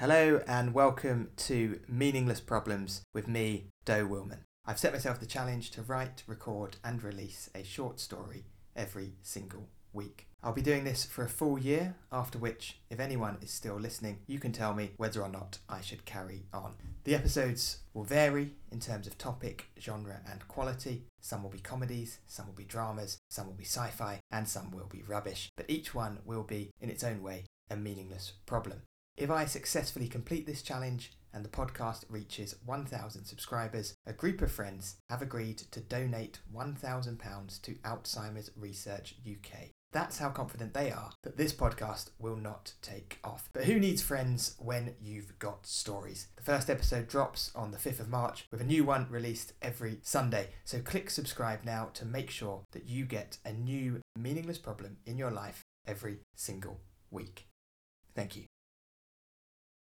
Hello and welcome to Meaningless Problems with me, Doe Wilmann. I've set myself the challenge to write, record, and release a short story every single week. I'll be doing this for a full year, after which, if anyone is still listening, you can tell me whether or not I should carry on. The episodes will vary in terms of topic, genre, and quality. Some will be comedies, some will be dramas, some will be sci fi, and some will be rubbish. But each one will be, in its own way, a meaningless problem. If I successfully complete this challenge and the podcast reaches 1,000 subscribers, a group of friends have agreed to donate £1,000 to Alzheimer's Research UK. That's how confident they are that this podcast will not take off. But who needs friends when you've got stories? The first episode drops on the 5th of March with a new one released every Sunday. So click subscribe now to make sure that you get a new meaningless problem in your life every single week. Thank you.